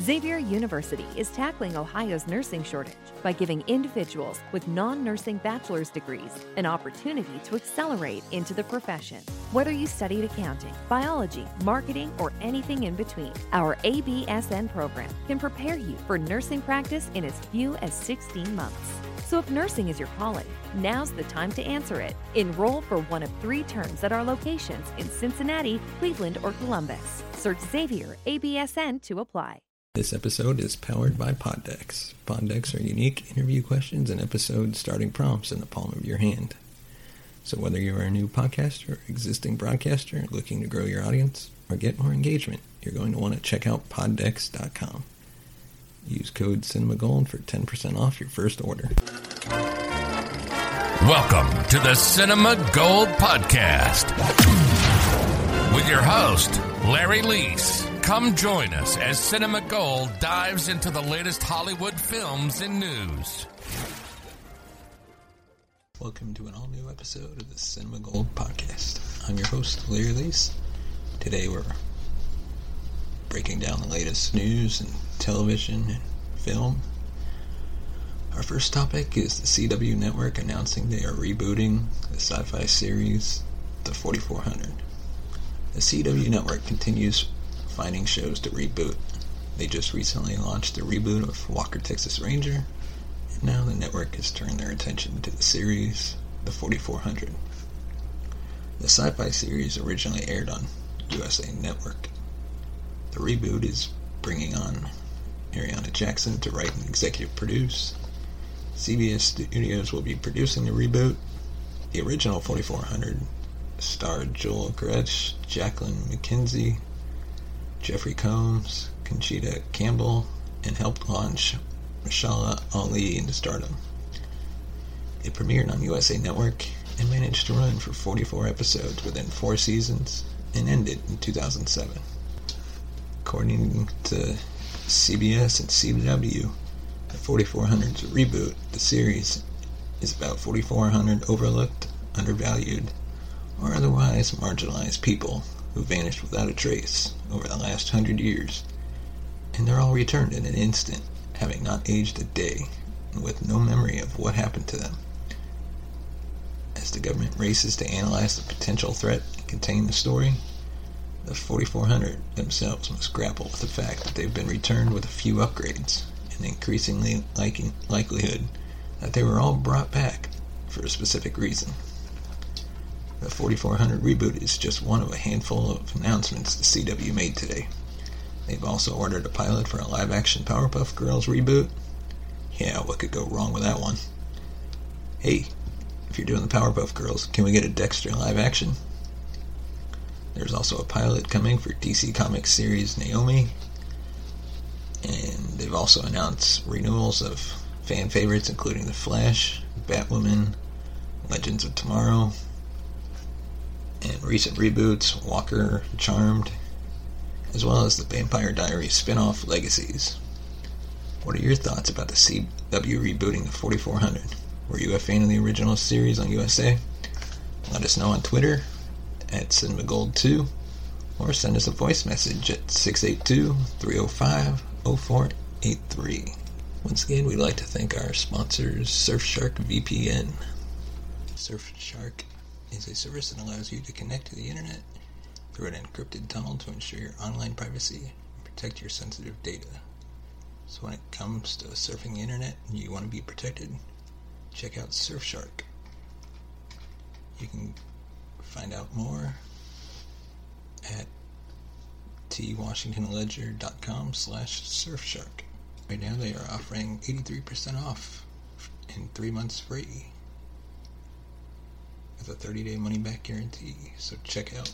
Xavier University is tackling Ohio's nursing shortage by giving individuals with non nursing bachelor's degrees an opportunity to accelerate into the profession. Whether you studied accounting, biology, marketing, or anything in between, our ABSN program can prepare you for nursing practice in as few as 16 months. So if nursing is your calling, now's the time to answer it. Enroll for one of three terms at our locations in Cincinnati, Cleveland, or Columbus. Search Xavier ABSN to apply. This episode is powered by Poddex. Poddex are unique interview questions and episode starting prompts in the palm of your hand. So whether you're a new podcaster existing broadcaster looking to grow your audience or get more engagement, you're going to want to check out poddex.com. Use code CinemaGold for 10% off your first order. Welcome to the Cinema Gold Podcast with your host, Larry Leese. Come join us as Cinema Gold dives into the latest Hollywood films and news. Welcome to an all new episode of the Cinema Gold Podcast. I'm your host, Larry Leese. Today we're breaking down the latest news and television and film. Our first topic is the CW network announcing they are rebooting the sci fi series The 4400. The CW network continues finding shows to reboot. They just recently launched a reboot of Walker Texas Ranger, and now the network has turned their attention to the series The 4400. The sci fi series originally aired on USA Network. The reboot is bringing on Ariana Jackson to write and executive produce. CBS Studios will be producing the reboot. The original 4400 starred Joel Gretsch, Jacqueline McKenzie, Jeffrey Combs, Conchita Campbell, and helped launch Mahershala Ali into stardom. It premiered on USA Network and managed to run for 44 episodes within four seasons and ended in 2007. According to CBS and CW, the 4400's reboot, the series, is about 4400 overlooked, undervalued, or otherwise marginalized people who vanished without a trace over the last hundred years, and they're all returned in an instant, having not aged a day, and with no memory of what happened to them. As the government races to analyze the potential threat and contain the story, the 4400 themselves must grapple with the fact that they've been returned with a few upgrades, and increasingly liking, likelihood that they were all brought back for a specific reason. The 4400 reboot is just one of a handful of announcements the CW made today. They've also ordered a pilot for a live action Powerpuff Girls reboot. Yeah, what could go wrong with that one? Hey, if you're doing the Powerpuff Girls, can we get a Dexter live action? There's also a pilot coming for DC Comics series Naomi. And they've also announced renewals of fan favorites including The Flash, Batwoman, Legends of Tomorrow, and recent reboots Walker, Charmed, as well as the Vampire Diaries spin off Legacies. What are your thoughts about the CW rebooting of 4400? Were you a fan of the original series on USA? Let us know on Twitter at CinemaGold2 or send us a voice message at 682 305 0483. Once again, we'd like to thank our sponsors, Surfshark VPN. Surfshark is a service that allows you to connect to the internet through an encrypted tunnel to ensure your online privacy and protect your sensitive data. So when it comes to surfing the internet and you want to be protected, check out Surfshark. You can find out more at twashingtonledger.com slash surfshark. Right now they are offering 83% off and three months free with a 30-day money-back guarantee. So check out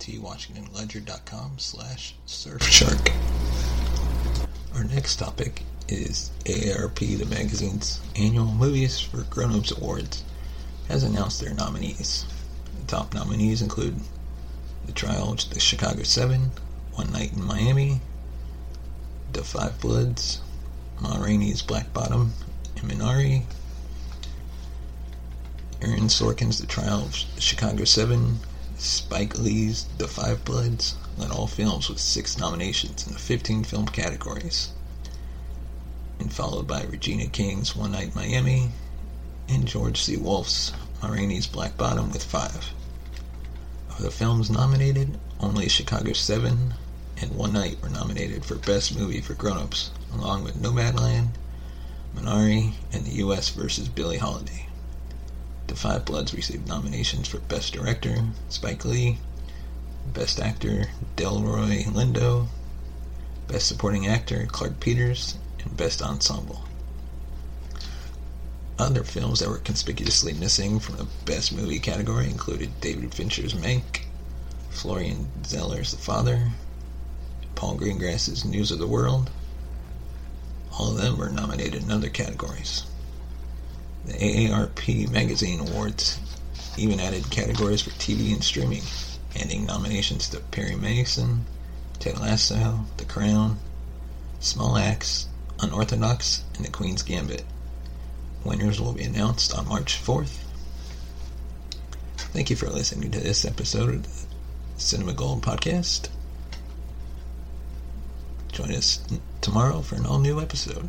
twashingtonledger.com slash surfshark. Our next topic is AARP, the magazine's annual Movies for Grown-Ups Awards, has announced their nominees. The top nominees include The Trial of the Chicago Seven, One Night in Miami, The Five Bloods, Ma Rainey's Black Bottom, and Minari. Aaron Sorkin's The Trial of Chicago Seven, Spike Lee's The Five Bloods led all films with six nominations in the 15 film categories, and followed by Regina King's One Night Miami and George C. Wolfe's Ma Rainey's Black Bottom with five. Of the films nominated, only Chicago 7 and One Night were nominated for Best Movie for Grown-Ups, along with Nomadland, Minari, and The U.S. vs. Billie Holiday. The Five Bloods received nominations for Best Director, Spike Lee, Best Actor, Delroy Lindo, Best Supporting Actor, Clarke Peters, and Best Ensemble. Other films that were conspicuously missing from the Best Movie category included David Fincher's Mank, Florian Zeller's The Father, Paul Greengrass's News of the World. All of them were nominated in other categories. The AARP Magazine Awards even added categories for TV and streaming, handing nominations to Perry Mason, Ted Lasso, The Crown, Small Axe, Unorthodox, and The Queen's Gambit. Winners will be announced on March 4th. Thank you for listening to this episode of the Cinema Gold podcast. Join us tomorrow for an all new episode.